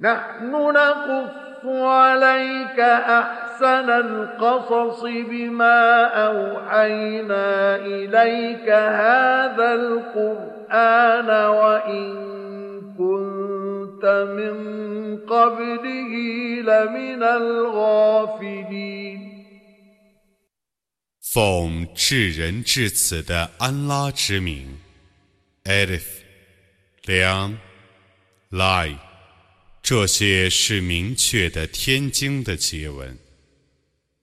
نحن نقص عليك أحسن القصص بما أوحينا إليك هذا القرآن وإن كنت من قبله لمن الغافلين 奉至仁至此的安拉之名，Alif，良，Lai。 这些是明确的天经的结文，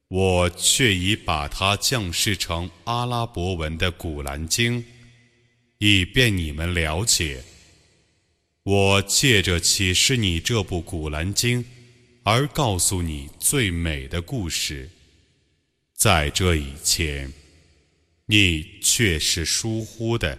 我却已把它降世成阿拉伯文的古兰经，以便你们了解。我借着启示你这部古兰经，而告诉你最美的故事。在这以前，你却是疏忽的。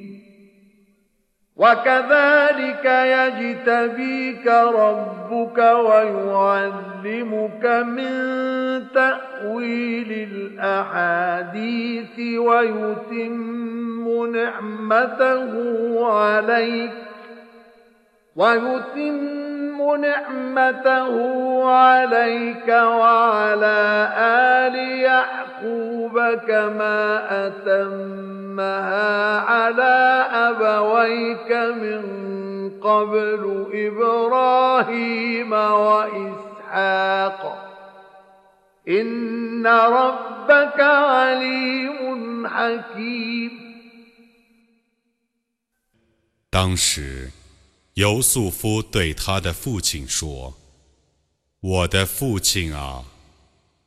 وكذلك يجتبيك ربك ويعلمك من تأويل الأحاديث ويتم نعمته عليك ويتم نعمته عليك وعلى آل يعقوب كما أتم 当时，尤素夫对他的父亲说：“我的父亲啊，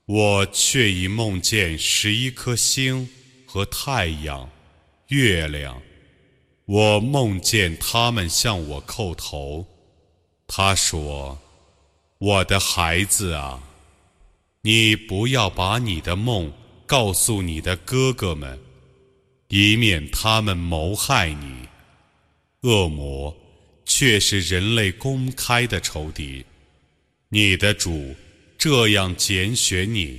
我却已梦见十一颗星和太阳。”月亮，我梦见他们向我叩头。他说：“我的孩子啊，你不要把你的梦告诉你的哥哥们，以免他们谋害你。恶魔却是人类公开的仇敌。你的主这样拣选你，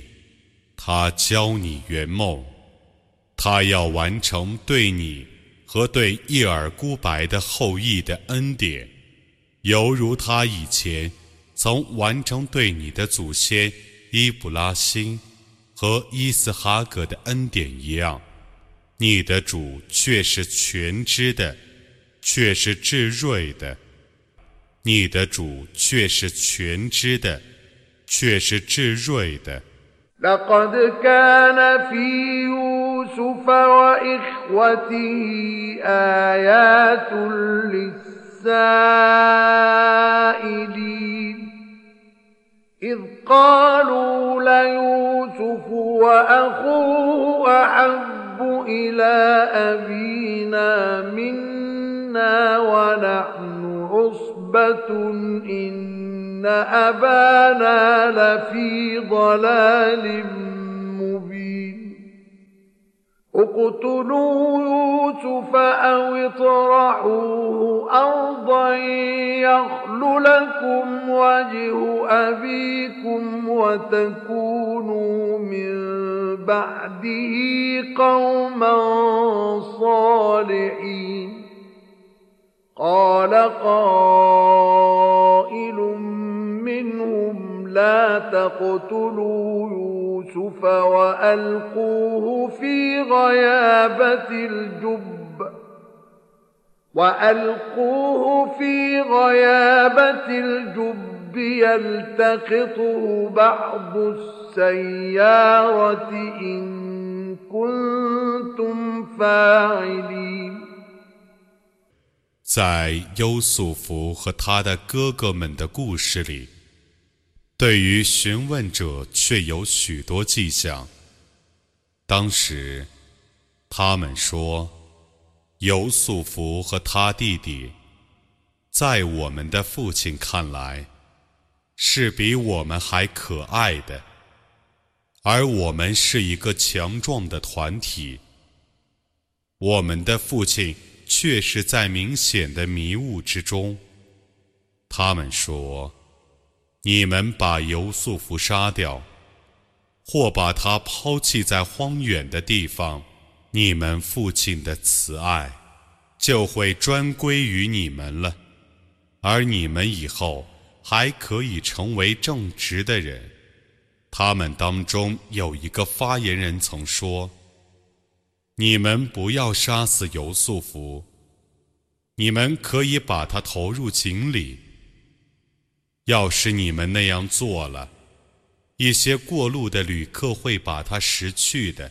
他教你圆梦。”他要完成对你和对叶尔孤白的后裔的恩典，犹如他以前曾完成对你的祖先伊布拉辛和伊斯哈格的恩典一样。你的主却是全知的，却是至睿的。你的主却是全知的，却是至睿的。لقد كان في يوسف وإخوته آيات للسائلين. إذ قالوا ليوسف وأخوه أحب إلى أبينا منا ونحن عصبة إن أبانا لفي ضلال مبين اقتلوا يوسف أو اطرحوه أرضا يخل لكم وجه أبيكم وتكونوا من بعده قوما صالحين قال قائل منهم لا تقتلوا يوسف وألقوه في غيابة الجب وألقوه في غيابة الجب يلتقطه بعض السيارة إن كنتم فاعلين. 在优素福和他的哥哥们的故事里，对于询问者却有许多迹象。当时，他们说，尤素福和他弟弟，在我们的父亲看来，是比我们还可爱的，而我们是一个强壮的团体。我们的父亲。却是在明显的迷雾之中。他们说：“你们把尤素福杀掉，或把他抛弃在荒远的地方，你们父亲的慈爱就会专归于你们了，而你们以后还可以成为正直的人。”他们当中有一个发言人曾说。你们不要杀死尤素福，你们可以把他投入井里。要是你们那样做了，一些过路的旅客会把他拾去的。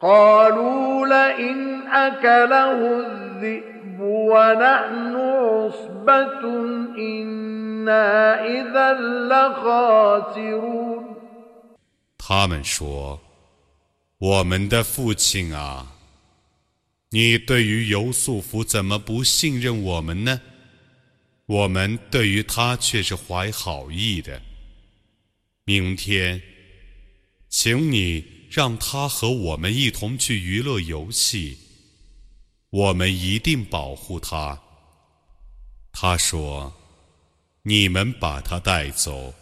قالوا لئن أكله الذئب ونحن عصبة إنا إذا لخاسرون 他们说：“我们的父亲啊，你对于尤素福怎么不信任我们呢？我们对于他却是怀好意的。明天，请你。” 让他和我们一同去娱乐游戏，我们一定保护他。他说：“你们把他带走，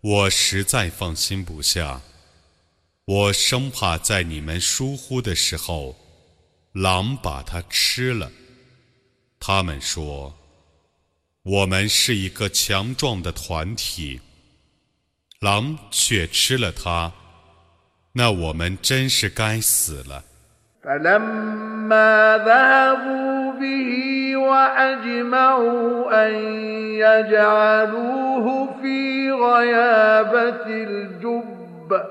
我实在放心不下。我生怕在你们疏忽的时候，狼把他吃了。”他们说：“我们是一个强壮的团体，狼却吃了他。” 那我们真是该死了。فلما ذهبوا به وأجمعوا أن يجعلوه في غيابة الجب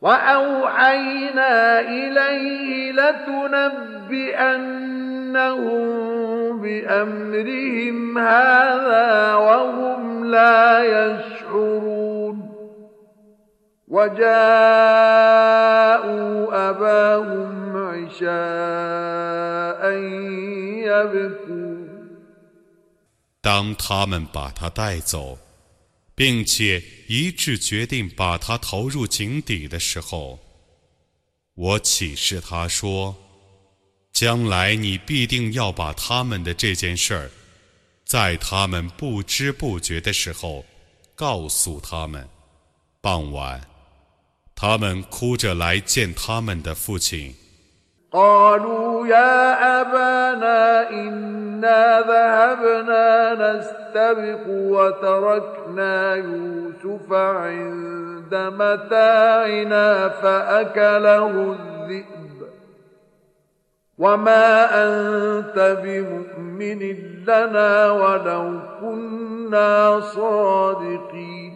وأوحينا إليه لتنبئنهم بأمرهم هذا وهم لا يشعرون 当他们把他带走，并且一致决定把他投入井底的时候，我启示他说：“将来你必定要把他们的这件事儿，在他们不知不觉的时候告诉他们。”傍晚。他们哭着来见他们的父亲。قالوا يا أبانا إنا ذهبنا نستبق وتركنا يوسف عند متاعنا فأكله الذئب وما أنت بمؤمن لنا ولو كنا صادقين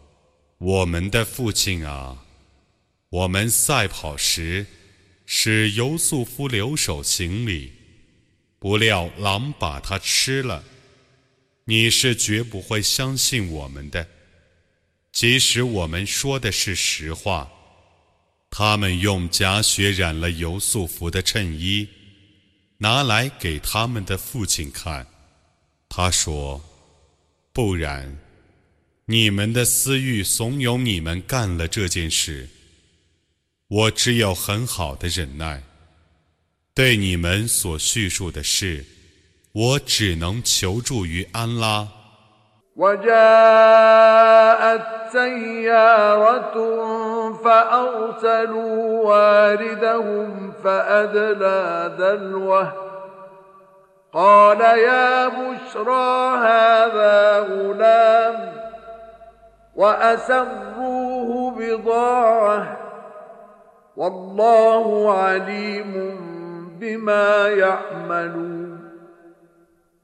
我们的父亲啊，我们赛跑时，使尤素夫留守行李，不料狼把他吃了。你是绝不会相信我们的，即使我们说的是实话。”他们用假血染了尤素夫的衬衣，拿来给他们的父亲看。他说：“不然。”你们的私欲怂恿你们干了这件事，我只有很好的忍耐。对你们所叙述的事，我只能求助于安拉。وأسروه بضاعة والله عليم بما يعملون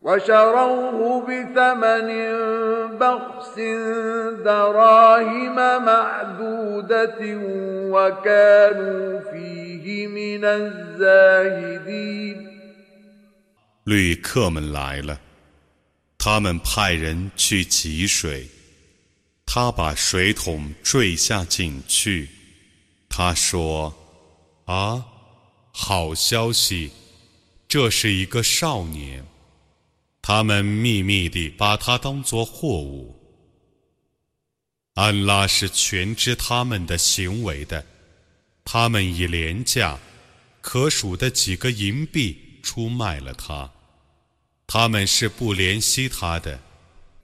وشروه بثمن بخس دراهم معدودة وكانوا فيه من الزاهدين 旅客们来了，他们派人去汲水。 他把水桶坠下井去。他说：“啊，好消息！这是一个少年。他们秘密地把他当作货物。安拉是全知他们的行为的。他们以廉价、可数的几个银币出卖了他。他们是不怜惜他的。”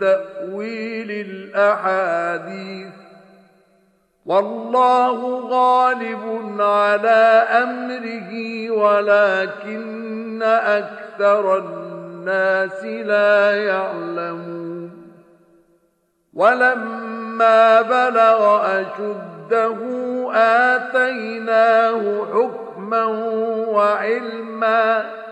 تأويل الأحاديث. والله غالب على أمره ولكن أكثر الناس لا يعلمون. ولما بلغ أشده آتيناه حكما وعلما.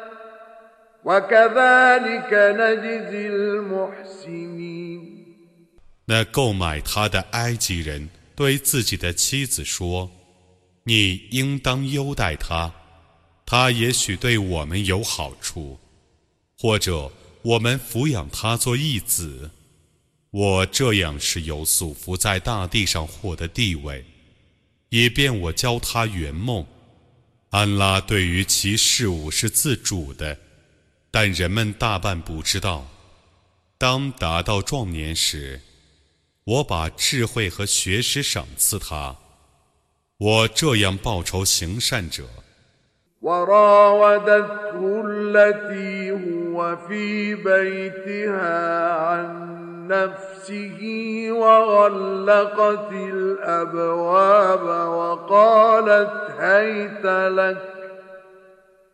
那购买他的埃及人对自己的妻子说：“你应当优待他，他也许对我们有好处，或者我们抚养他做义子。我这样是由素福在大地上获得地位，以便我教他圆梦。安拉对于其事物是自主的。”但人们大半不知道，当达到壮年时，我把智慧和学识赏赐他，我这样报酬行善者。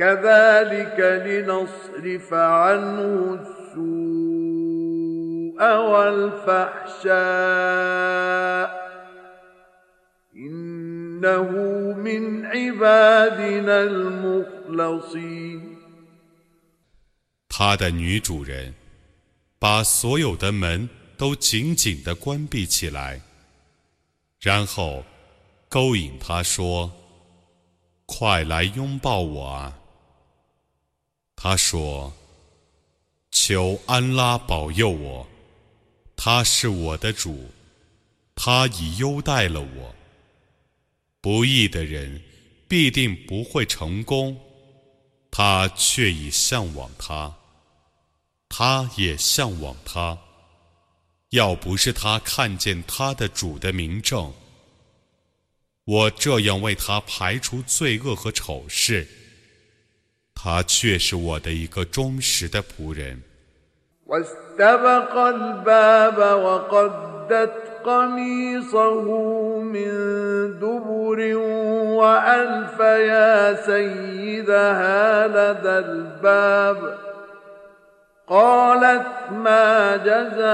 كذلك لنصرف عنه السوء والفحشاء إنه من عبادنا المخلصين 他的女主人把所有的门 都紧紧地关闭起来，然后勾引他说：“快来拥抱我啊！” ”他说：“求安拉保佑我，他是我的主，他已优待了我。不义的人必定不会成功，他却已向往他，他也向往他。”要不是他看见他的主的名正，我这样为他排除罪恶和丑事，他却是我的一个忠实的仆人。قالت ما جزاء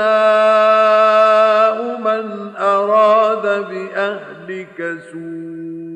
من أراد بأهلك سوءا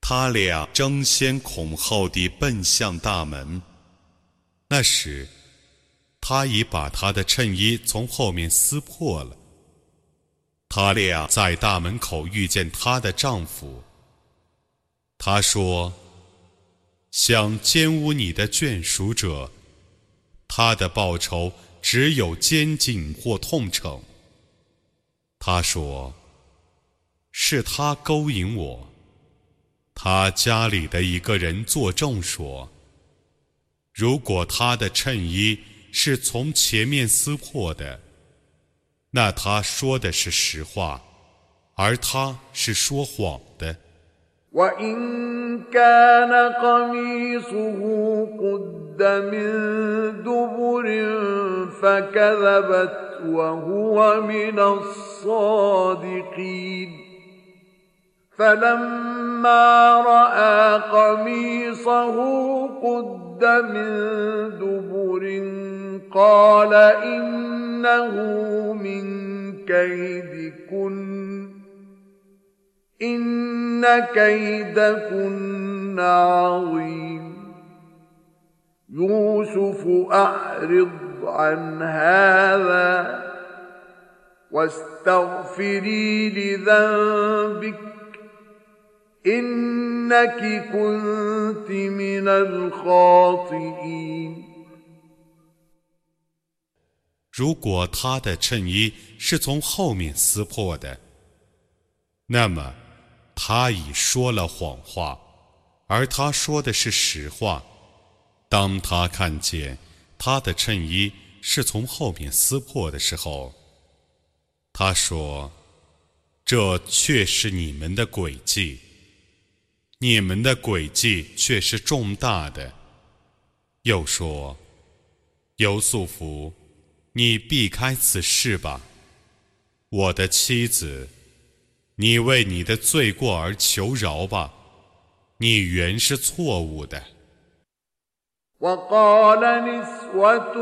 他俩争先恐后地奔向大门。那时，他已把他的衬衣从后面撕破了。他俩在大门口遇见她的丈夫。他说。想奸污你的眷属者，他的报酬只有监禁或痛惩。他说：“是他勾引我。”他家里的一个人作证说：“如果他的衬衣是从前面撕破的，那他说的是实话，而他是说谎的。” وإن كان قميصه قد من دبر فكذبت وهو من الصادقين فلما رأى قميصه قد من دبر قال إنه من كيدكن إن كيدكن عظيم يوسف أعرض عن هذا واستغفري لذنبك إنك كنت من الخاطئين 如果他的衬衣是从后面撕破的，那么 他已说了谎话，而他说的是实话。当他看见他的衬衣是从后面撕破的时候，他说：“这却是你们的诡计，你们的诡计却是重大的。”又说：“尤素福，你避开此事吧，我的妻子。”你为你的罪过而求饶吧，你原是错误的。وقال نسوة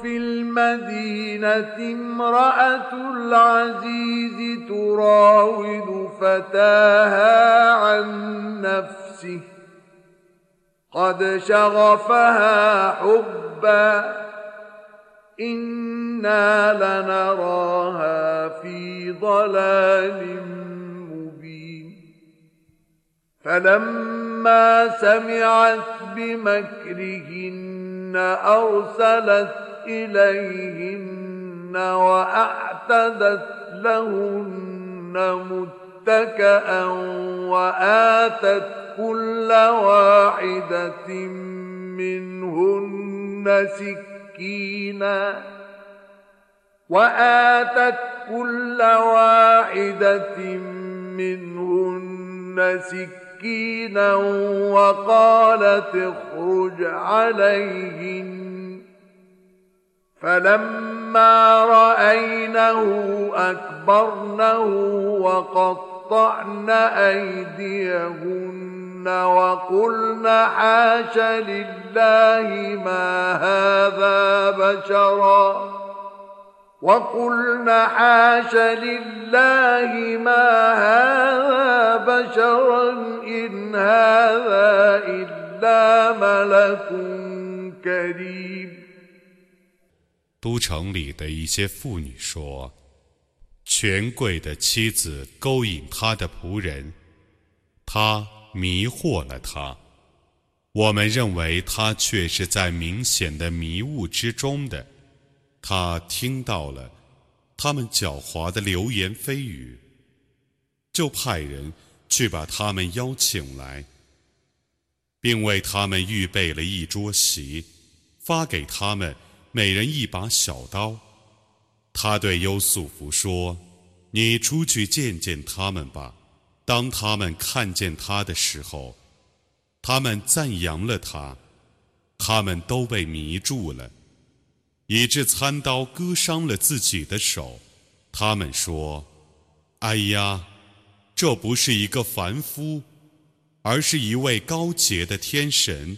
في المدينة امرأة العزيز تراود فتاها عن نفسه قد شغفها حبا إنا لنراها في ضلال مبين فلما سمعت بمكرهن أرسلت إليهن وأعتدت لهن متكأ وآتت كل واحدة منهن سكرا مسكينا وآتت كل واحدة منهن سكينا وقالت اخرج عليهن. فلما رأينه أكبرنه وقطعن أيديهن. أيديهن وقلن حاش لله ما هذا بشرا وقلن حاش لله ما هذا بشرا إن هذا إلا ملك كريم 都城里的一些妇女说：“权贵的妻子勾引他的仆人，他 迷惑了他。我们认为他却是在明显的迷雾之中的。他听到了他们狡猾的流言蜚语，就派人去把他们邀请来，并为他们预备了一桌席，发给他们。”每人一把小刀，他对优素福说：“你出去见见他们吧。”当他们看见他的时候，他们赞扬了他，他们都被迷住了，以致餐刀割伤了自己的手。他们说：“哎呀，这不是一个凡夫，而是一位高洁的天神。”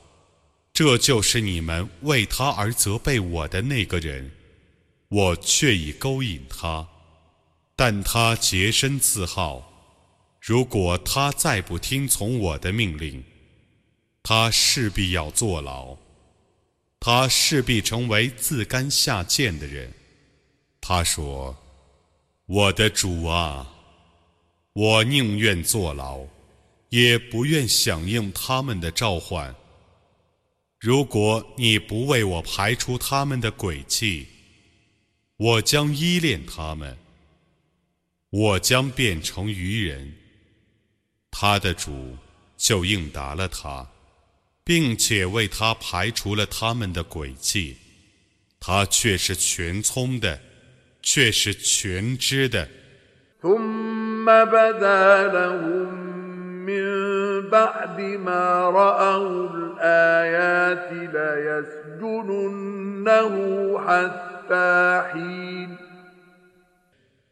这就是你们为他而责备我的那个人，我却已勾引他，但他洁身自好。如果他再不听从我的命令，他势必要坐牢。”他势必成为自甘下贱的人。他说：“我的主啊，我宁愿坐牢，也不愿响应他们的召唤。如果你不为我排除他们的诡计，我将依恋他们，我将变成愚人。”他的主就应答了他。并且为他排除了他们的诡计，他却是全聪的，却是全知的。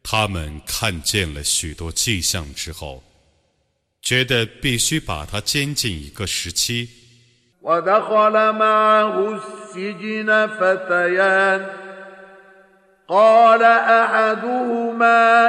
他们看见了许多迹象之后，觉得必须把他监禁一个时期。ودخل معه السجن فتيان قال احدهما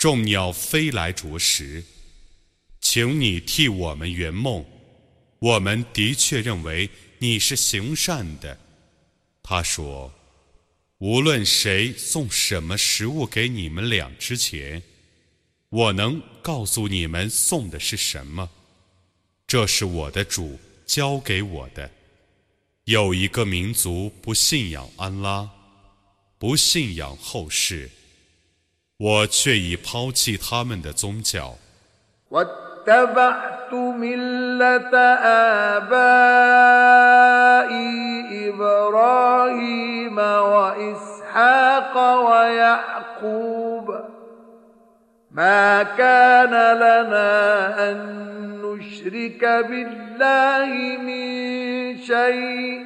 众鸟飞来啄食。请你替我们圆梦，我们的确认为你是行善的。”他说。无论谁送什么食物给你们俩之前，我能告诉你们送的是什么。这是我的主教给我的。有一个民族不信仰安拉，不信仰后世，我却已抛弃他们的宗教。وإسحاق ويعقوب ما كان لنا أن نشرك بالله من شيء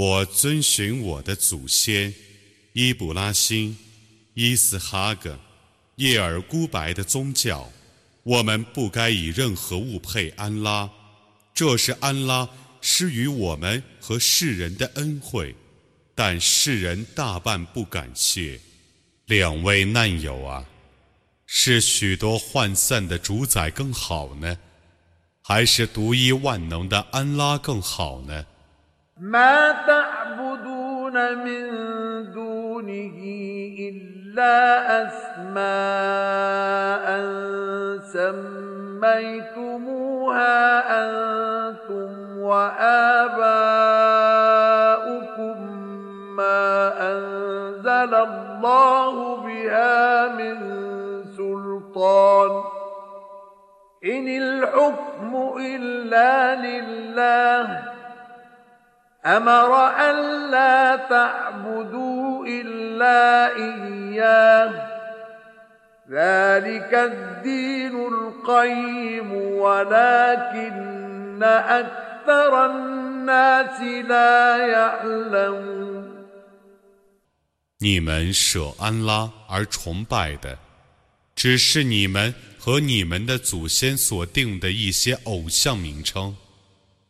我遵循我的祖先伊布拉欣、伊斯哈格、叶尔孤白的宗教，我们不该以任何物配安拉，这是安拉。施予我们和世人的恩惠，但世人大半不感谢。两位难友啊，是许多涣散的主宰更好呢，还是独一万能的安拉更好呢 ما تعبدون من دونه إلا أسماء سميتموها أنتم وآباؤكم ما أنزل الله بها من سلطان. إن الحكم إلا لله أمر أن لا تعبدوا إلا إياه ذلك الدين القيم ولكن 你们舍安拉而崇拜的，只是你们和你们的祖先所定的一些偶像名称。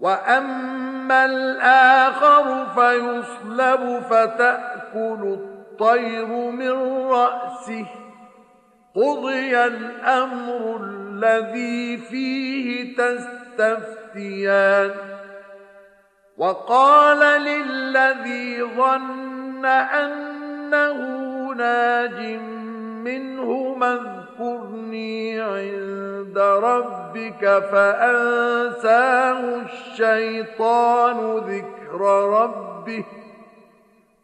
وأما الآخر فيصلب فتأكل الطير من رأسه قضي الأمر الذي فيه تستفتيان وقال للذي ظن أنه ناج منه اذكرني عند ربك فأنساه الشيطان ذكر ربه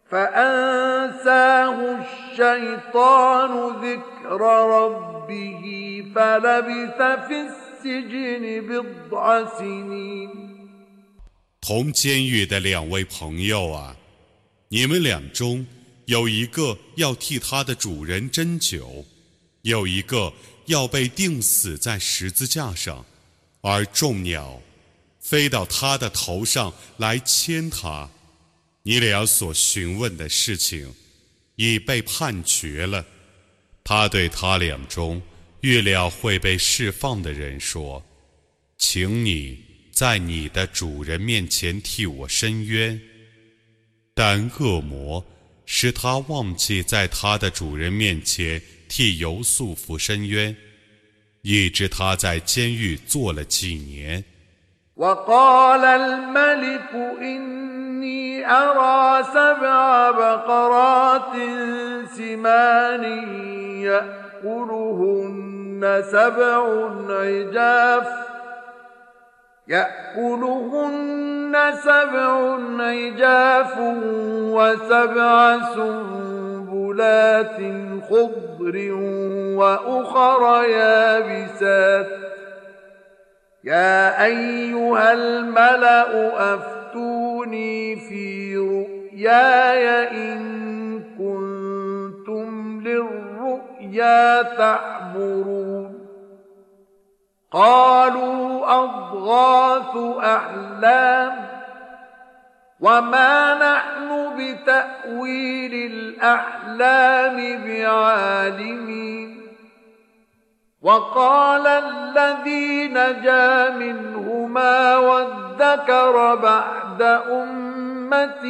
فأنساه الشيطان ذكر ربه فلبث في السجن بضع سنين 同监狱的两位朋友啊，你们俩中有一个要替他的主人斟酒， 有一个要被钉死在十字架上，而众鸟飞到他的头上来牵他。你俩所询问的事情已被判决了。他对他俩中预料会被释放的人说：“请你在你的主人面前替我伸冤。”但恶魔使他忘记在他的主人面前替尤素夫伸冤，以致他在监狱坐了几年。يأكلهن سبع عجاف يأكلهن سبع عجاف وسبع سنبلات سبلات خضر وأخر يابسات. يا أيها الملأ أفتوني في رؤياي إن كنتم للرؤيا تعبرون. قالوا أضغاث أحلام وما نحن بتأويل الأحلام بعالمين وقال الذي نجا منهما وادكر بعد أمة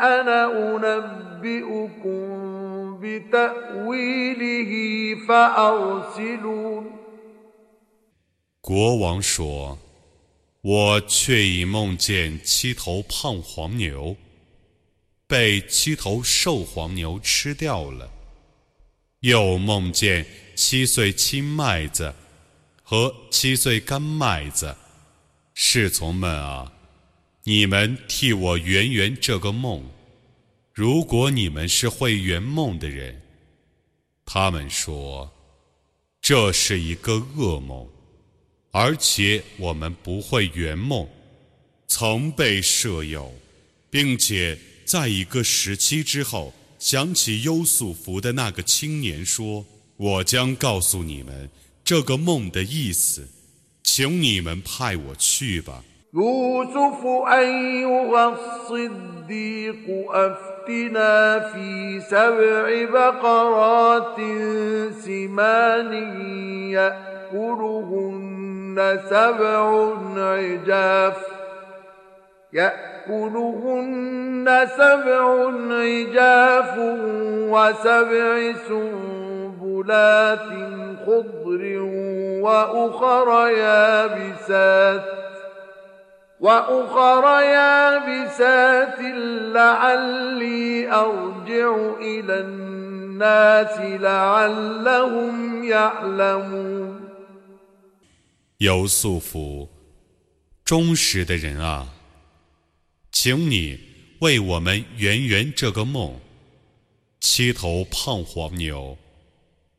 أنا أنبئكم 国王说：“ 我却已梦见七头胖黄牛被七头瘦黄牛吃掉了，又梦见七岁青麦子和七岁干麦子。侍从们啊，你们替我圆圆这个梦。”如果你们是会圆梦的人，他们说这是一个噩梦，而且我们不会圆梦，曾被舍友，并且在一个时期之后想起优素福的那个青年说：“我将告诉你们这个梦的意思，请你们派我去吧。” يوسف أيها الصديق أفتنا في سبع بقرات سمان يأكلهن سبع عجاف يأكلهن سبع عجاف وسبع سنبلات خضر وأخر يابسات وأخر يابسات لعلي أرجع إلى الناس لعلهم يعلمون 有素福，忠实的人啊，请你为我们圆圆这个梦。七头胖黄牛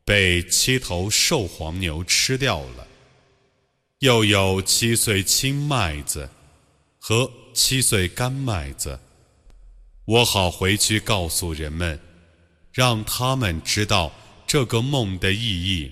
被七头瘦黄牛吃掉了，又有七岁青麦子。和七岁干麦子，我好回去告诉人们，让他们知道这个梦的意义。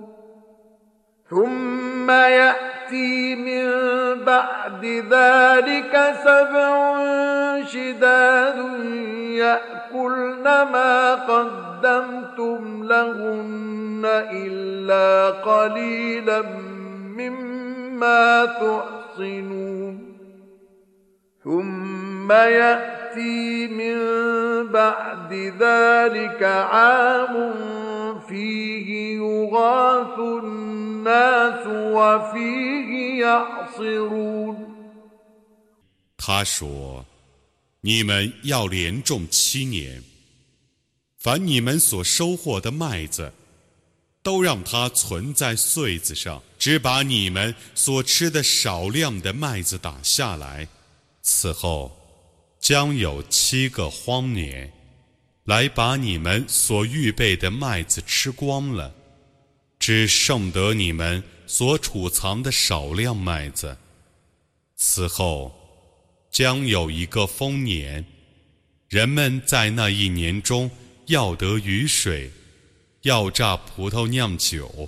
ثم يأتي من بعد ذلك سبع شداد يأكلن ما قدمتم لهن إلا قليلا مما تحصنون. ثم يأتي من بعد ذلك عام فيه يغاث الناس وفيه يعصرون 他说：“你们要连种七年，凡你们所收获的麦子，都让它存在穗子上，只把你们所吃的少量的麦子打下来。此后， 将有七个荒年。”来把你们所预备的麦子吃光了，只剩得你们所储藏的少量麦子。此后将有一个丰年，人们在那一年中要得雨水，要榨葡萄酿酒。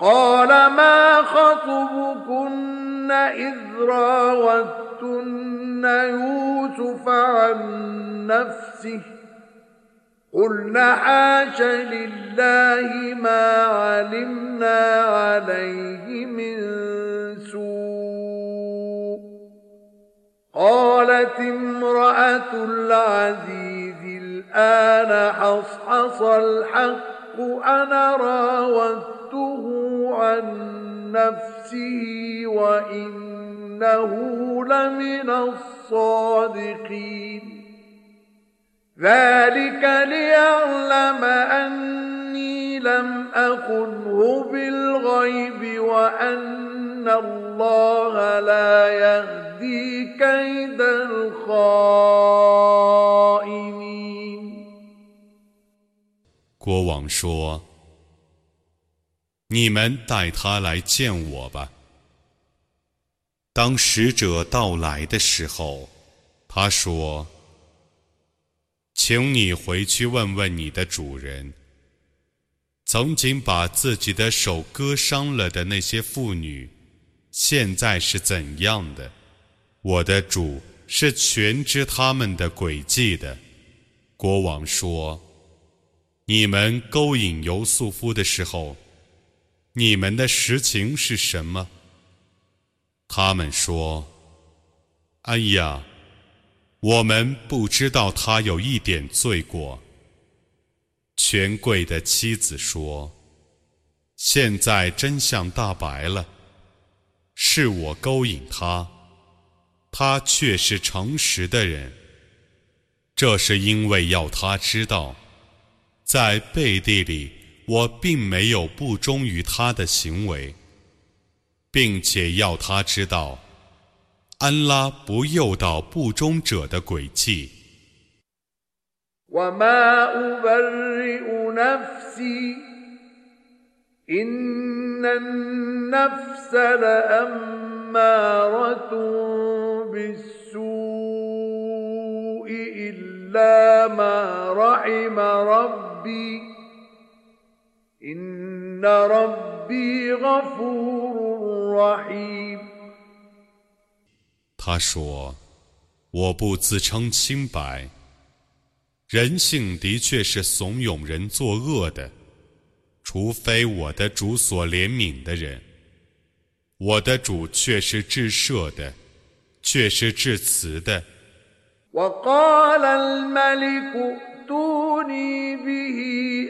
قال ما خطبكن إذ راوتن يوسف عن نفسه قلن حاش لله ما علمنا عليه من سوء قالت امرأة العزيز الآن حصحص الحق أنا راودته عن نفسه وانه لمن الصادقين ذلك ليعلم اني لم اخنه بالغيب وان الله لا يهدي كيد الخائنين 国王说：“ 你们带他来见我吧。”当使者到来的时候，他说：“请你回去问问你的主人，曾经把自己的手割伤了的那些妇女，现在是怎样的？我的主是全知他们的诡计的。”国王说。你们勾引尤素夫的时候，你们的实情是什么？他们说：“哎呀，我们不知道他有一点罪过。”权贵的妻子说：“现在真相大白了，是我勾引他，他却是诚实的人。这是因为要他知道。”在背地里，我并没有不忠于他的行为，并且要他知道，安拉不诱导不忠者的诡计。وما أبرئ نفسي إن النفس لأمارة بالسوء إلا ما رحم ربي إن ربي غفور رحيم 他说：“我不自称清白。人性的确是怂恿人作恶的，除非我的主所怜悯的人。我的主却是至赦的，却是至慈的。” وقال الملك ائتوني به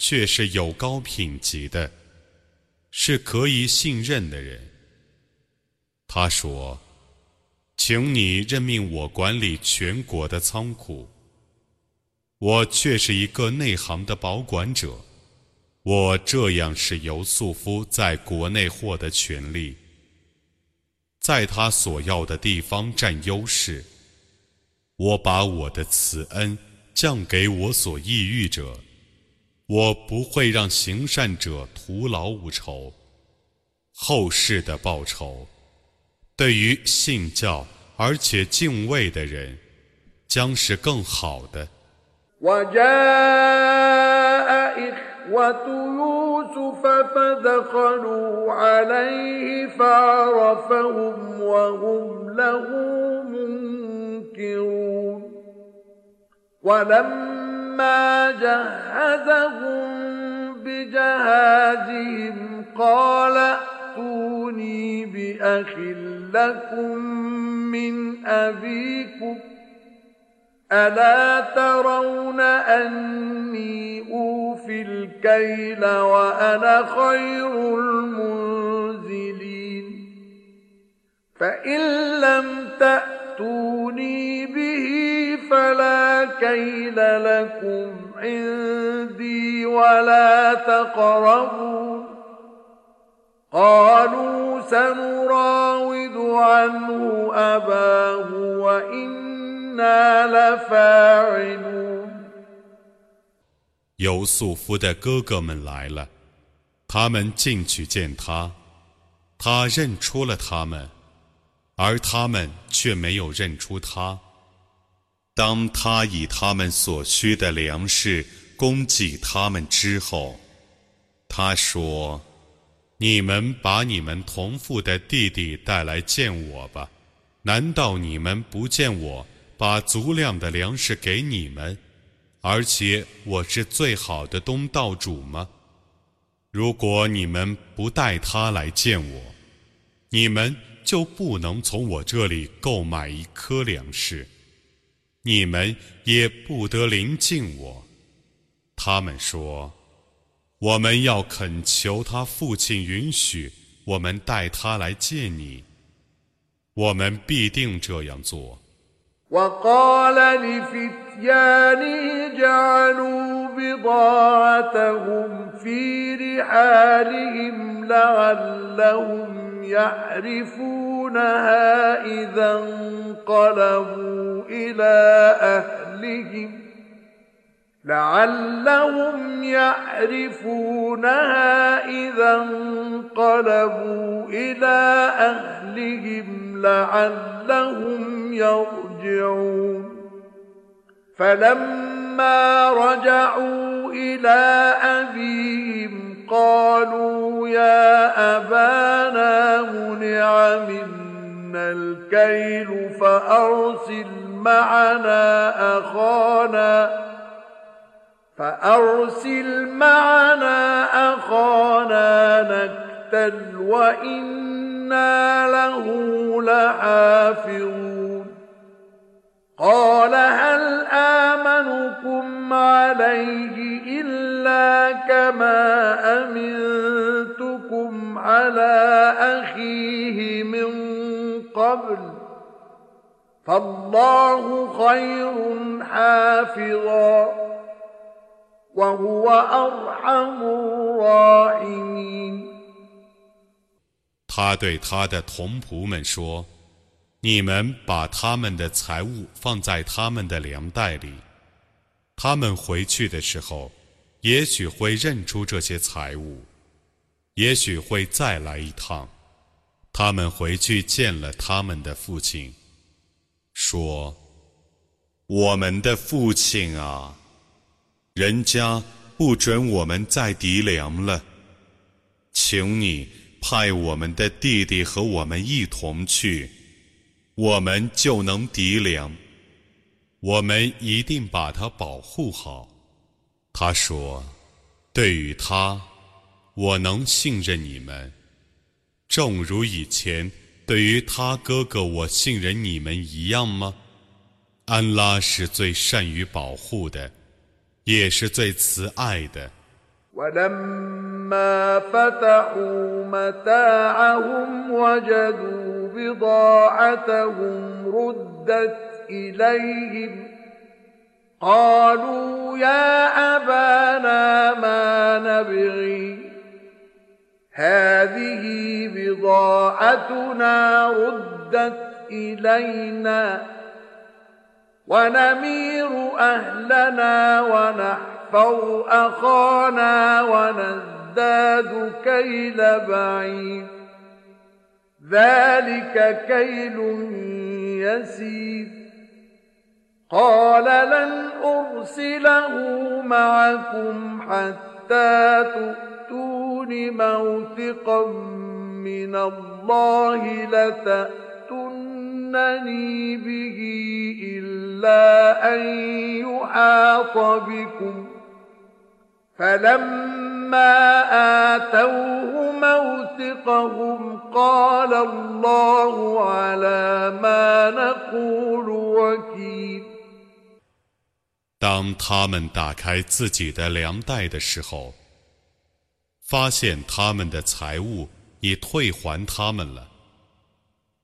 却是有高品级的，是可以信任的人。他说：“请你任命我管理全国的仓库。我却是一个内行的保管者。我这样是由素夫在国内获得权利，在他所要的地方占优势。我把我的慈恩。”降给我所抑郁者，我不会让行善者徒劳无酬。后世的报酬，对于信教而且敬畏的人，将是更好的。فلما جهزهم بجهازهم قال ائتوني بأخ لكم من أبيكم ألا ترون أني أوفي الكيل وأنا خير المنزلين فإن لم تأتوا تاتوني به فلا كيل لكم عندي ولا تقربون قالوا سنراود عنه أباه وإنا لفاعلون 尤素夫的哥哥们来了，他们进去见他，他认出了他们， 而他们却没有认出他。当他以他们所需的粮食供给他们之后，他说：“你们把你们同父的弟弟带来见我吧。难道你们不见我把足量的粮食给你们，而且我是最好的东道主吗？如果你们不带他来见我，你们就不能从我这里购买一颗粮食。”你们也不得临近我。他们说：“我们要恳求他父亲允许我们带他来见你，我们必定这样做。” وقال لفتيانه جعلوا بضاعتهم في رحالهم لعلهم يعرفونها إذا انقلبوا إلى أهلهم. لعلهم يعرفونها إذا انقلبوا إلى أهلهم لعلهم يرجعون. فلما رجعوا إلى أبيهم قالوا يا أبانا منع منا الكيل فأرسل معنا أخانا فأرسل معنا أخانا نكتل وإنا له لحافظون. قال هل آمنكم عليه إلا كما أمنتكم على أخيه من قبل؟ فالله خير حافظا. 他对他的同仆们说。你们把他们的财物放在他们的粮袋里，他们回去的时候，也许会认出这些财物，也许会再来一趟。他们回去见了他们的父亲，说：“我们的父亲啊，人家不准我们再抵粮了，请你派我们的弟弟和我们一同去。”我们就能抵粮，我们一定把他保护好。他说：“对于他，我能信任你们，正如以前对于他哥哥我信任你们一样吗？”安拉是最善于保护的，也是最慈爱的。 ولما فتحوا متاعهم وجدوا بضاعتهم ردت إليهم قالوا يا أبانا ما نبغي هذه بضاعتنا ردت إلينا ونمير أهلنا ونحفظ أخانا ونزداد كيل بعيد ذلك كيل يسير. قال لن أرسله معكم حتى تؤتون موثقا من الله لتأتونني به إلا أن يحاط بكم فلما آتوه موثقهم قال الله على ما نقول وكيل 当他们打开自己的粮袋的时候，发现他们的财物已退还他们了。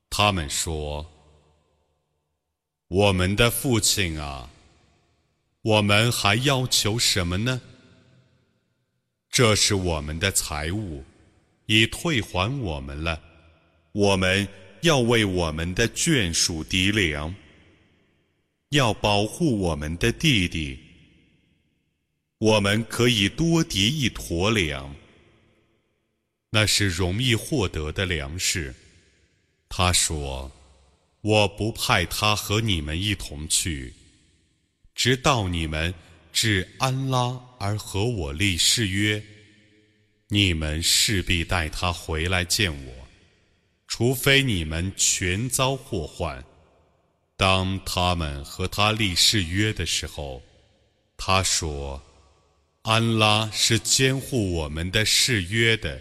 他们说：“ 我们的父亲啊，我们还要求什么呢？这是我们的财物，已退还我们了。我们要为我们的眷属敌粮。”要保护我们的弟弟，我们可以多叠一坨粮，那是容易获得的粮食。他说：“我不派他和你们一同去，直到你们至安拉而和我立誓约，你们势必带他回来见我，除非你们全遭祸患。”当他们和他立誓约的时候，他说：“安拉是监护我们的誓约的。”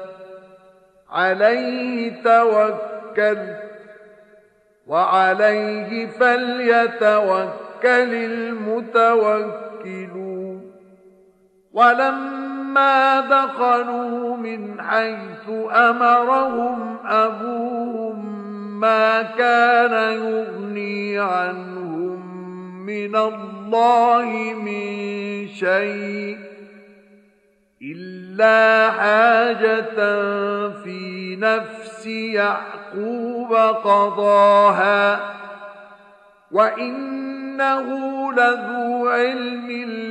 عليه توكل وعليه فليتوكل المتوكلون. ولما دخلوا من حيث أمرهم أبوهم ما كان يغني عنهم من الله من شيء. إلا حاجة في نفس يعقوب قضاها وإنه لذو علم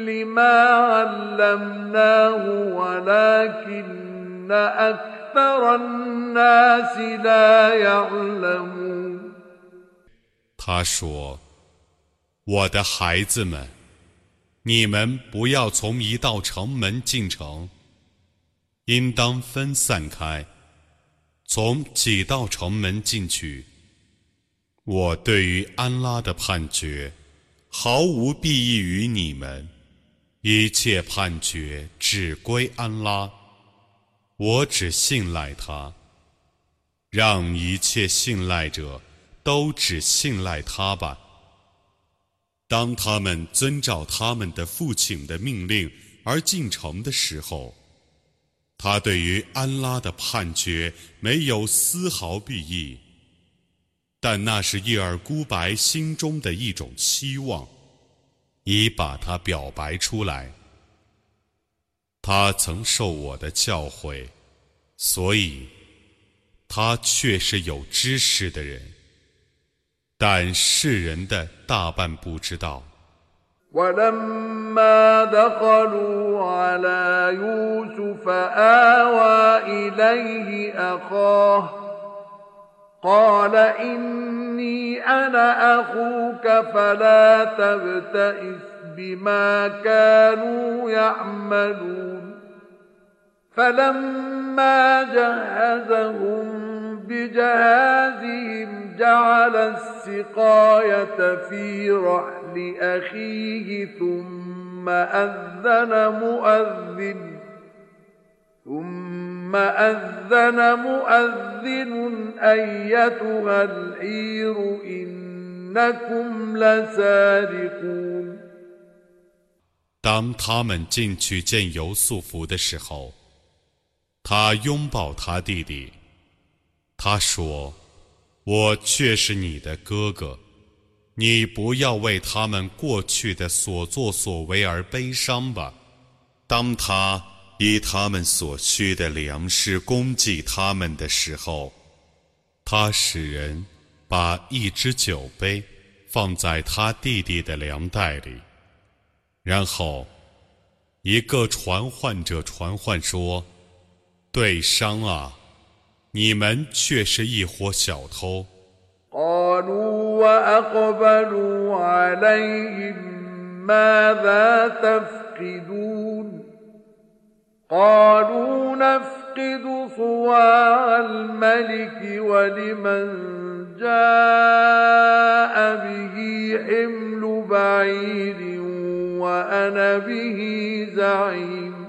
لما علمناه ولكن أكثر الناس لا يعلمون 他说：“我的孩子们， 你们不要从一道城门进城，应当分散开，从几道城门进去。我对于安拉的判决，毫无裨益于你们，一切判决只归安拉，我只信赖他，让一切信赖者都只信赖他吧。当他们遵照他们的父亲的命令而进城的时候，他对于安拉的判决没有丝毫裨益，但那是叶尔孤白心中的一种期望，已把它表白出来。他曾受我的教诲，所以他却是有知识的人。但世人的大半不知道。 ولما دخلوا على يوسف آوى إليه أخاه قال إني أنا أخوك فلا تبتئس بما كانوا يعملون فلما جهزهم بجهازهم جعل السقاية في رحل أخيه ثم أذن مؤذن ثم أذن مؤذن أيتها العير إنكم لسارقون 当他们进去见尤素福的时候，他拥抱他弟弟， 他说：“我却是你的哥哥，你不要为他们过去的所作所为而悲伤吧。”当他以他们所需的粮食供给他们的时候，他使人把一只酒杯放在他弟弟的粮袋里。然后，一个传唤者传唤说：“对商啊，你们却是一伙小偷。” قالوا نفقد صواع الملك ولمن جاء به حمل بعير وأنا به زعيم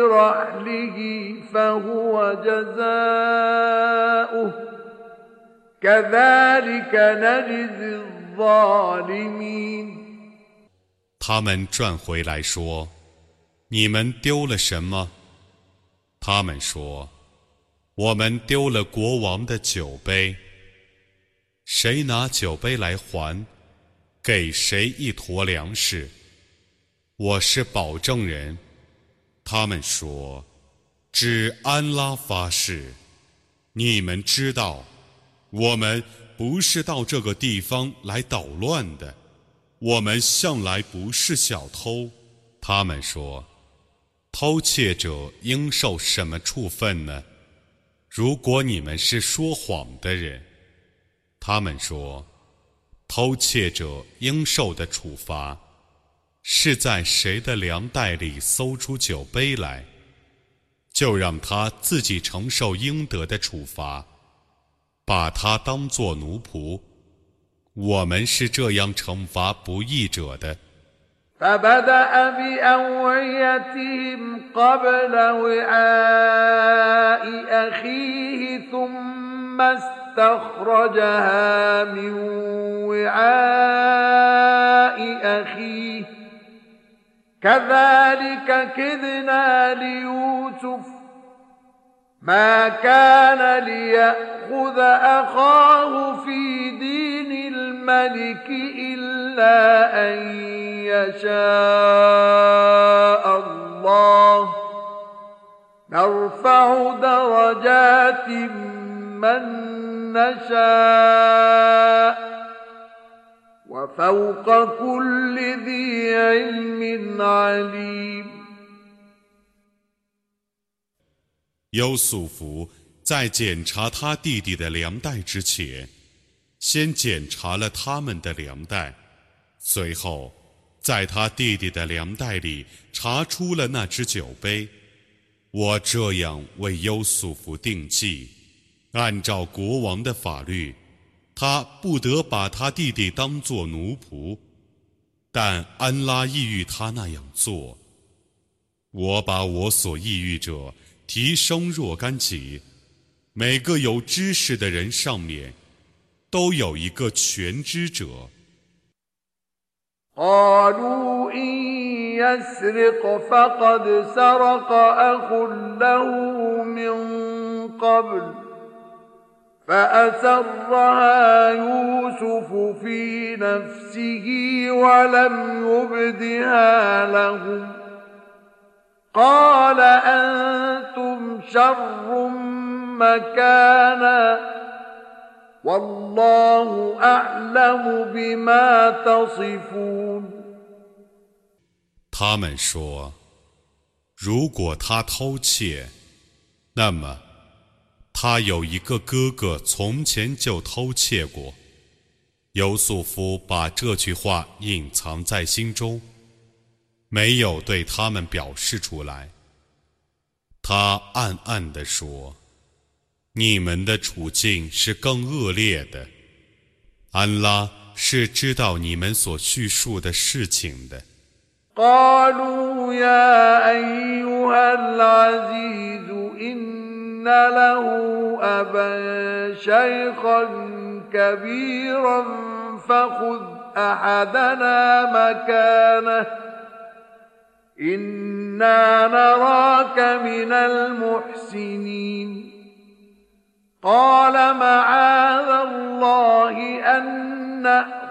في رحله فهو جزاؤه كذلك نجزي الظالمين 他们转回来说。你们丢了什么？他们说：“我们丢了国王的酒杯。谁拿酒杯来还，给谁一坨粮食。我是保证人。” 他们说：“指安拉发誓，你们知道，我们不是到这个地方来捣乱的，我们向来不是小偷。”他们说。偷窃者应受什么处分呢？如果你们是说谎的人，他们说，偷窃者应受的处罚，是在谁的粮袋里搜出酒杯来，就让他自己承受应得的处罚，把他当作奴仆。我们是这样惩罚不义者的。فبدأ بأوعيتهم قبل وعاء أخيه ثم استخرجها من وعاء أخيه كذلك كذنا ليوسف ما كان ليأخذ أخاه في دين الملك إلا أن يشاء الله. نرفع درجات من نشاء. وفوق كل ذي علم عليم 优素福在检查他弟弟的粮袋之前，先检查了他们的粮袋，随后。在他弟弟的粮袋里查出了那只酒杯，我这样为优素福定计，按照国王的法律， 他不得把他弟弟当作奴仆，但安拉抑郁他那样做。我把我所抑郁者提升若干级，每个有知识的人上面，都有一个全知者。فأسرها يوسف في نفسه ولم يبدها لهم قال أنتم شر مكانا والله أعلم بما تصفون 他们说：“如果他偷窃，那么 他有一个哥哥从前就偷窃过。”尤素夫把这句话隐藏在心中，没有对他们表示出来。他暗暗地说：“你们的处境是更恶劣的。安拉是知道你们所叙述的事情的。” قالوا يا أيها العزيز إن له أبا شيخا كبيرا فخذ أحدنا مكانه إنا نراك من المحسنين قال معاذ الله أن نأخذ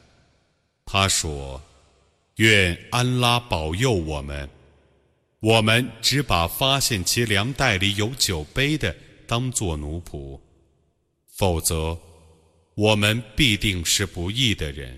他说。愿安拉保佑我们。我们只把发现其粮袋里有酒杯的当做奴仆，否则我们必定是不义的人。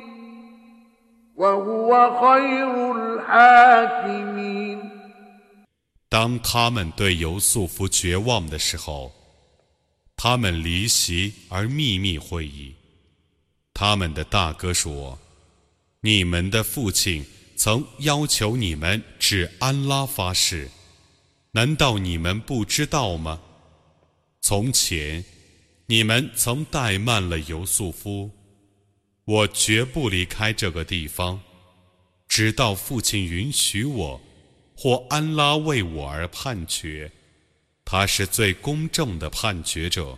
当他们对尤素夫绝望的时候，他们离席而秘密会议。他们的大哥说：“你们的父亲曾要求你们指安拉发誓，难道你们不知道吗？从前，你们曾怠慢了尤素夫。”我绝不离开这个地方，直到父亲允许我，或安拉为我而判决。他是最公正的判决者。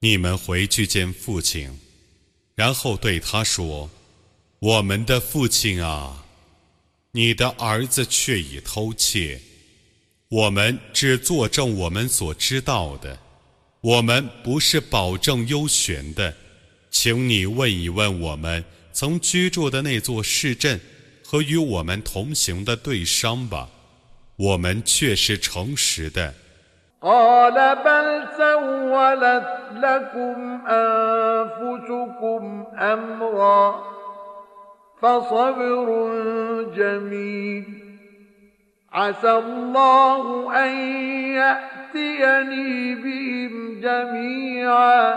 你们回去见父亲，然后对他说：“我们的父亲啊，你的儿子却已偷窃。我们只作证我们所知道的，我们不是保证优选的。请你问一问我们曾居住的那座市镇和与我们同行的对商吧，我们却是诚实的。” سولت لكم أنفسكم أمرا فصبر جميل. عسى الله أن يأتيني بهم جميعا.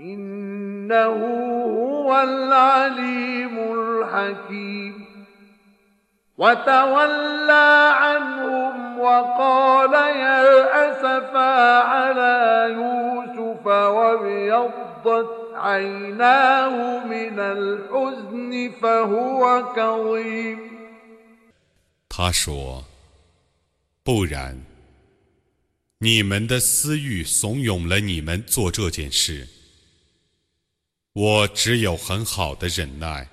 إن إنه هو العليم الحكيم. وتولى عنهم وقال يا أسفا على يوسف وابيضت عيناه من الحزن فهو كظيم 他说：“不然，你们的私欲怂恿了你们做这件事。我只有很好的忍耐，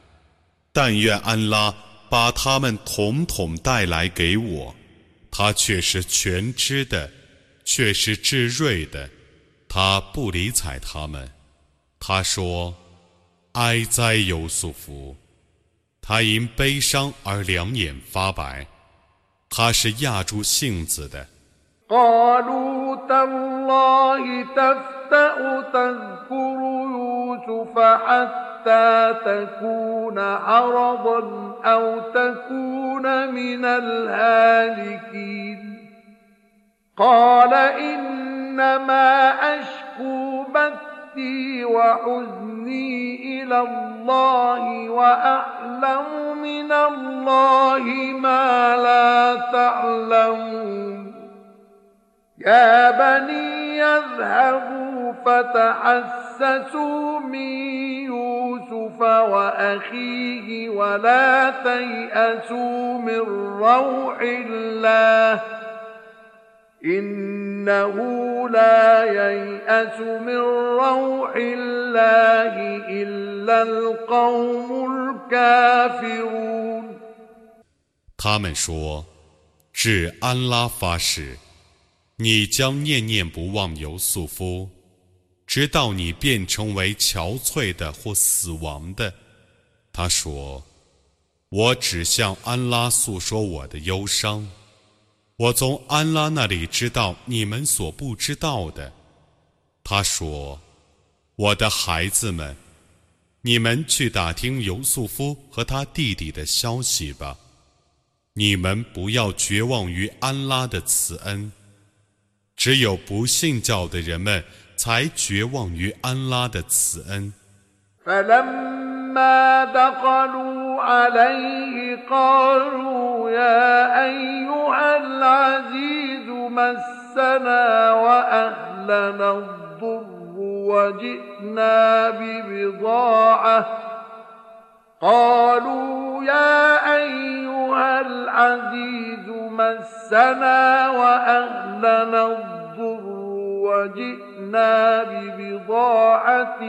但愿安拉把他们统统带来给我。 他却是全知的，却是智睿的。他不理睬他们。他说：‘哀哉，尤素福！’他因悲伤而两眼发白。”他是压住性子的。تفتأ تذكر يوسف حتى تكون عرضا أو تكون من الهالكين. قال إنما أشكو بثي وحزني إلى الله وأعلم من الله ما لا تعلمون. يا بني يذهبوا فتحسسوا من يوسف وأخيه ولا تيأسوا من روح الله إنه لا ييأس من روح الله إلا القوم الكافرون 他们说：“至安拉发誓，你将念念不忘尤素夫， 直到你变成为憔悴的或死亡的。”他说：“我只向安拉诉说我的忧伤。”我从安拉那里知道你们所不知道的。他说：“我的孩子们，你们去打听尤素夫和他弟弟的消息吧。你们不要绝望于安拉的慈恩。只有不信教的人们才绝望于安拉的慈恩。” فلما دخلوا عليه قالوا يا أيها العزيز مسنا وأهلنا الضر وجئنا ببضاعة قالوا يا أيها العزيز مسنا وأهلنا الضر وجئنا ببضاعة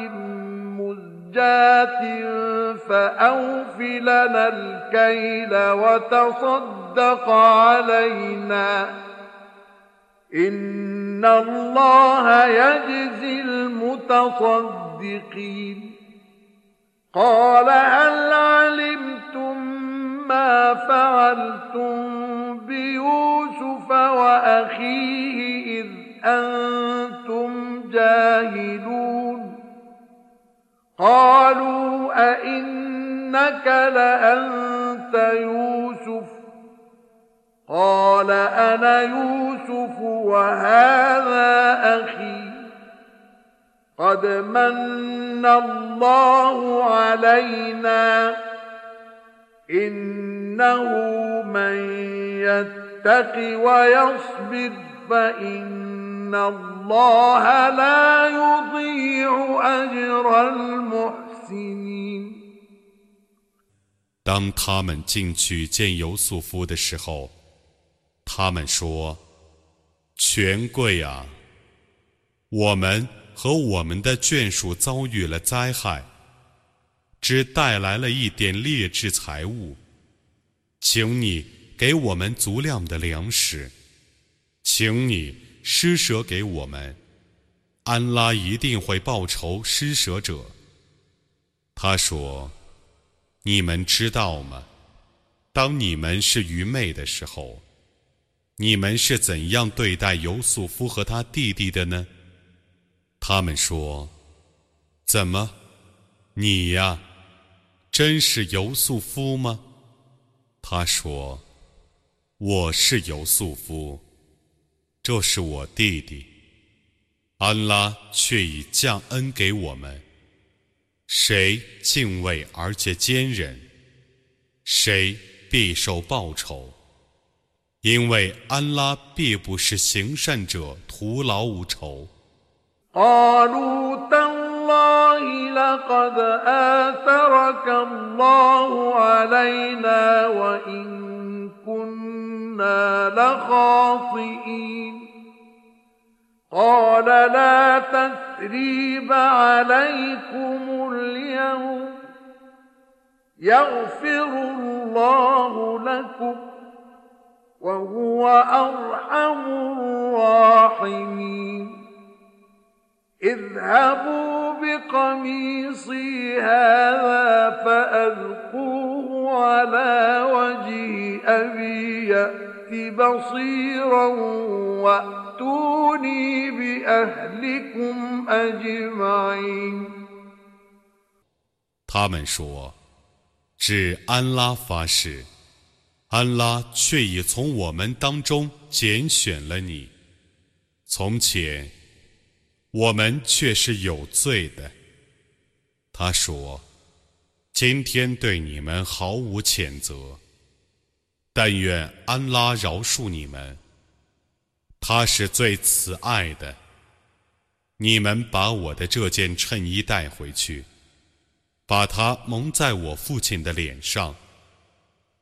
زجاة فأوف لنا الكيل وتصدق علينا. إن الله يجزي المتصدقين. قال هل علمتم ما فعلتم بيوسف وأخيه إذ أنتم جاهلون قالوا أئنك لأنت يوسف قال أنا يوسف وهذا أخي قد من الله علينا إنه من يتق ويصبر فإن الله 当他们进去见尤素夫的时候，他们说：“权贵啊，我们和我们的眷属遭遇了灾害，只带来了一点劣质财物，请你给我们足量的粮食，请你。” 施舍给我们，安拉一定会报仇施舍者。他说：“你们知道吗？当你们是愚昧的时候，你们是怎样对待尤素夫和他弟弟的呢？”他们说：“怎么，你呀，真是尤素夫吗？”他说：“我是尤素夫。”这是我弟弟，安拉却已降恩给我们，谁敬畏而且坚忍，谁必受报酬。因为安拉必不是行善者徒劳无酬。الله لقد آثرك الله علينا وإن كنا لخاطئين. قال لا تثريب عليكم اليوم. يغفر الله لكم وهو أرحم الراحمين. اذهبوا بقميصي هذا فالقوه على وجه ابي يات بصيرا وأ 他们说：“指安拉发誓，安拉却已从我们当中拣选了你。从前， 我们却是有罪的。”他说：“今天对你们毫无谴责，但愿安拉饶恕你们。”他是最慈爱的。你们把我的这件衬衣带回去，把它蒙在我父亲的脸上，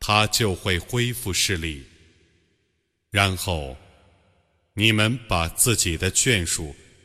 他就会恢复视力。然后，你们把自己的眷属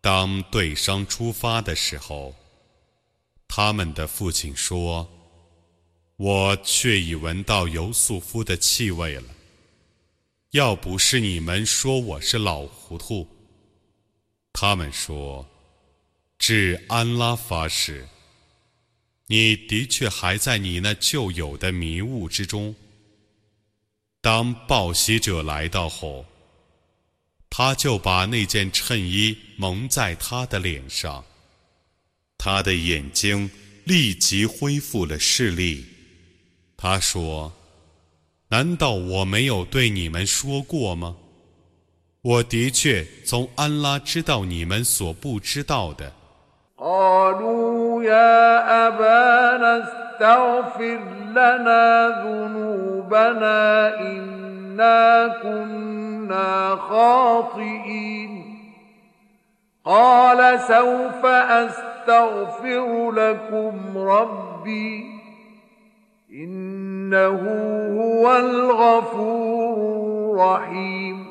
当对商出发的时候，他们的父亲说：“我却已闻到尤素夫的气味了。”要不是你们说我是老糊涂，他们说，至安拉发誓，你的确还在你那旧有的迷雾之中。当报喜者来到后，他就把那件衬衣蒙在他的脸上，他的眼睛立即恢复了视力。他说。难道我没有对你们说过吗？我的确从安拉知道你们所不知道的。تغفر لنا ذنوبنا إنا كنا خاطئين. قال سوف أستغفر لكم ربي إنه هو الغفور الرحيم.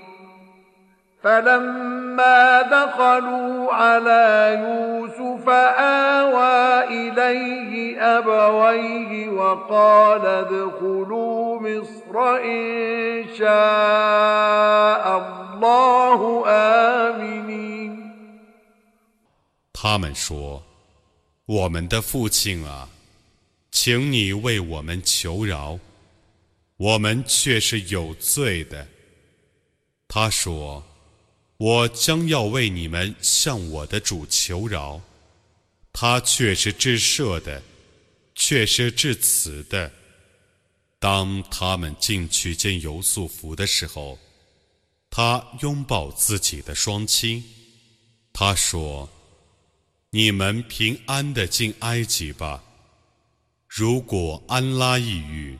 فلما دخلوا على يوسف آوى إليه أبويه وقال ادخلوا مصر إن شاء الله آمنين 他们说：“我们的父亲啊！”请你为我们求饶，我们却是有罪的。他说：“ 我将要为你们向我的主求饶，他却是至赦的，却是至慈的。”当他们进去见尤素福的时候，他拥抱自己的双亲，他说：“你们平安的进埃及吧。”如果安拉抑郁。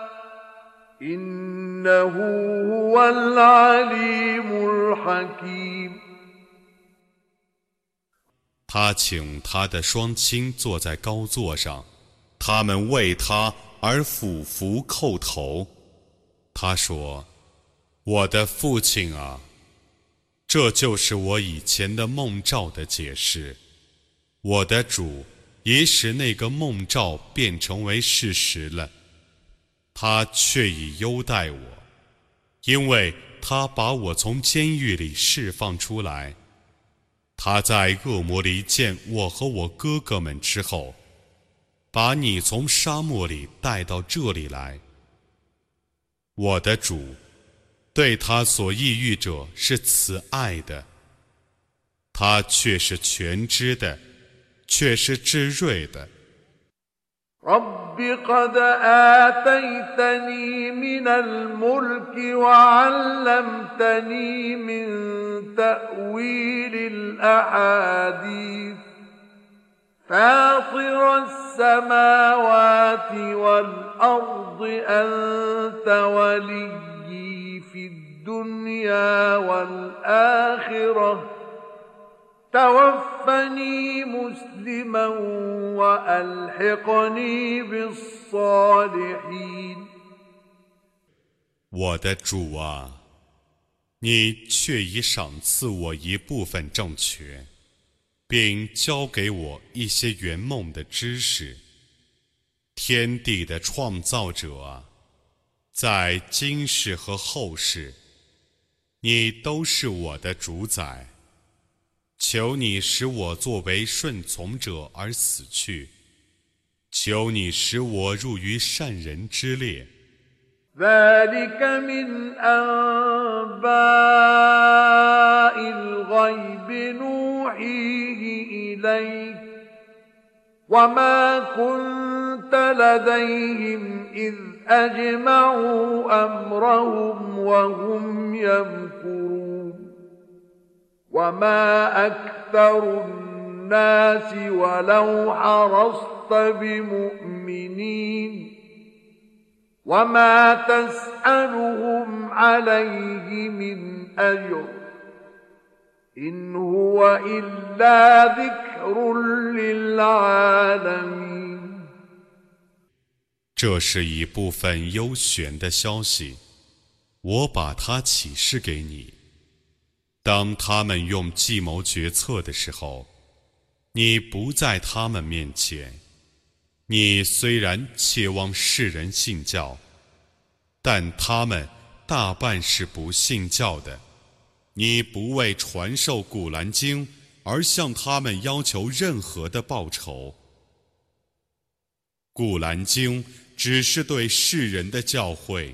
إنه هو العليم الحكيم 他请他的双亲坐在高座上，他们为他而俯伏叩头。他说：“我的父亲啊，这就是我以前的梦兆的解释。我的主已使那个梦兆变成为事实了， 他却已优待我，因为他把我从监狱里释放出来。他在恶魔里见我和我哥哥们之后。”把你从沙漠里带到这里来，我的主，对他所抑郁者是慈爱的，他却是全知的，却是智睿的。رب قد آتيتني من الملك وعلمتني من تأويل الأحاديث. فاطر السماوات والأرض أنت وليي في الدنيا والآخرة. توفني مسلما وألحقني بالصالحين 我的主啊，你却已赏赐我一部分政权。并教给我一些圆梦的知识。天地的创造者啊，在今世和后世，你都是我的主宰。 求你使我作为顺从者而死去，求你使我入于善人之列。ذلك من أنباء الغيب نوحيه إليك وما كنت لديهم إذ أجمعوا أمرهم وهم يمكرون وما أكثر الناس ولو حرصت بمؤمنين 这是一部分幽玄的消息，我把它启示给你。 当他们用计谋决策的时候，你不在他们面前。你虽然切望世人信教，但他们大半是不信教的。你不为传授《古兰经》而向他们要求任何的报酬，《古兰经》只是对世人的教诲。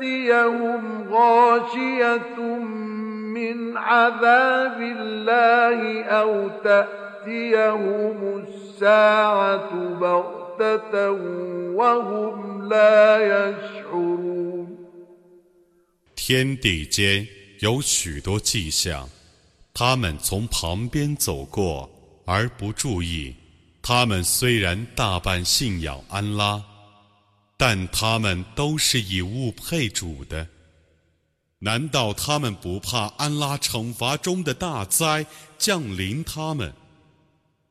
تأتيهم غاشية من عذاب الله أو تأتيهم 天地间有许多迹象，他们从旁边走过而不注意。他们虽然大半信仰安拉， 但他们都是以物配主的。难道他们不怕安拉惩罚中的大灾降临他们，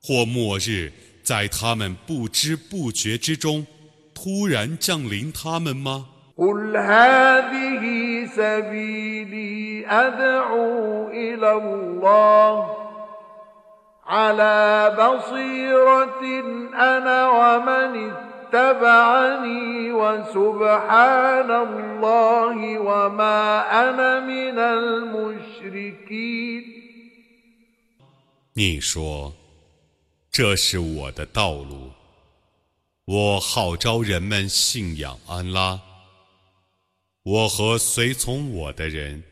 或末日在他们不知不觉之中突然降临他们吗？قل هذه سبيلي أدعو إلى الله على بصيرة أنا ومن اتبعني وسبحان الله وما أنا من المشركين 你说：“这是我的道路，我号召人们信仰安拉。我和随从我的人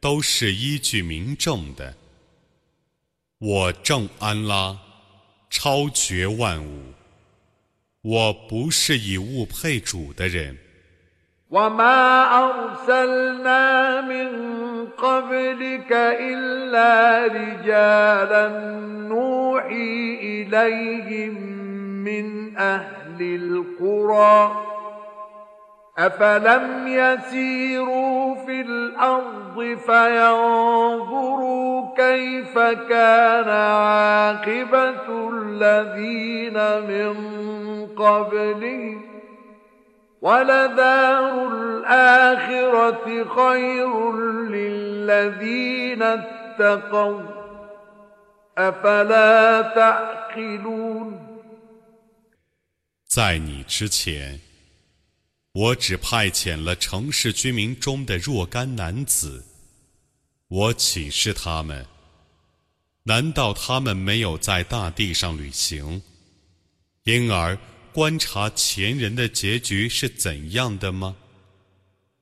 都是依据明证的。我正安拉，超绝万物。 我不是以物配主的人。” وما أرسلنا من قبلك إلا رجالا نوحي إليهم من أهل القرى أفلم يسيروا في الأرض فينظروا كيف كان عاقبة الذين من قبلهم ولدار الآخرة خير للذين اتقوا أفلا تعقلون 在你之前， 我只派遣了城市居民中的若干男子，我启示他们：难道他们没有在大地上旅行，因而观察前人的结局是怎样的吗？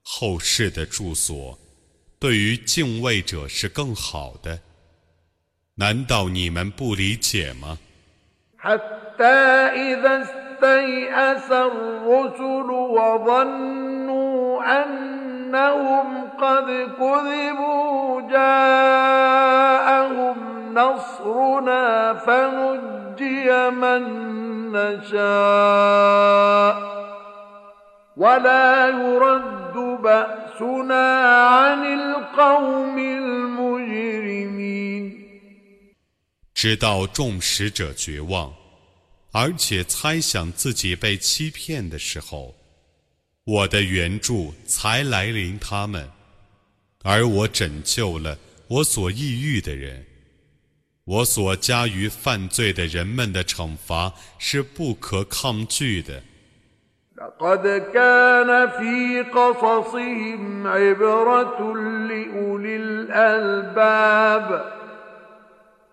后世的住所对于敬畏者是更好的，难道你们不理解吗？حتى إذا استيأس الرسل وظنوا أنهم قد كذبوا جاءهم نصرنا فنجي من نشاء ولا يرد بأسنا عن القوم المجرمين 直到众使者绝望， 而且猜想自己被欺骗的时候，我的援助才来临他们，而我拯救了我所抑郁的人。我所加于犯罪的人们的惩罚是不可抗拒的。 لقد كان في قصصهم عبرة لأولي الألباب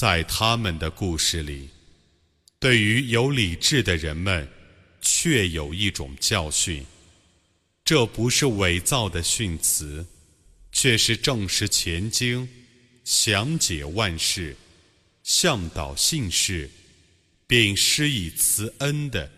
在他们的故事里，对于有理智的人们，确有一种教训。这不是伪造的训词，却是证实前经，详解万事，向导信士，并施以慈恩的。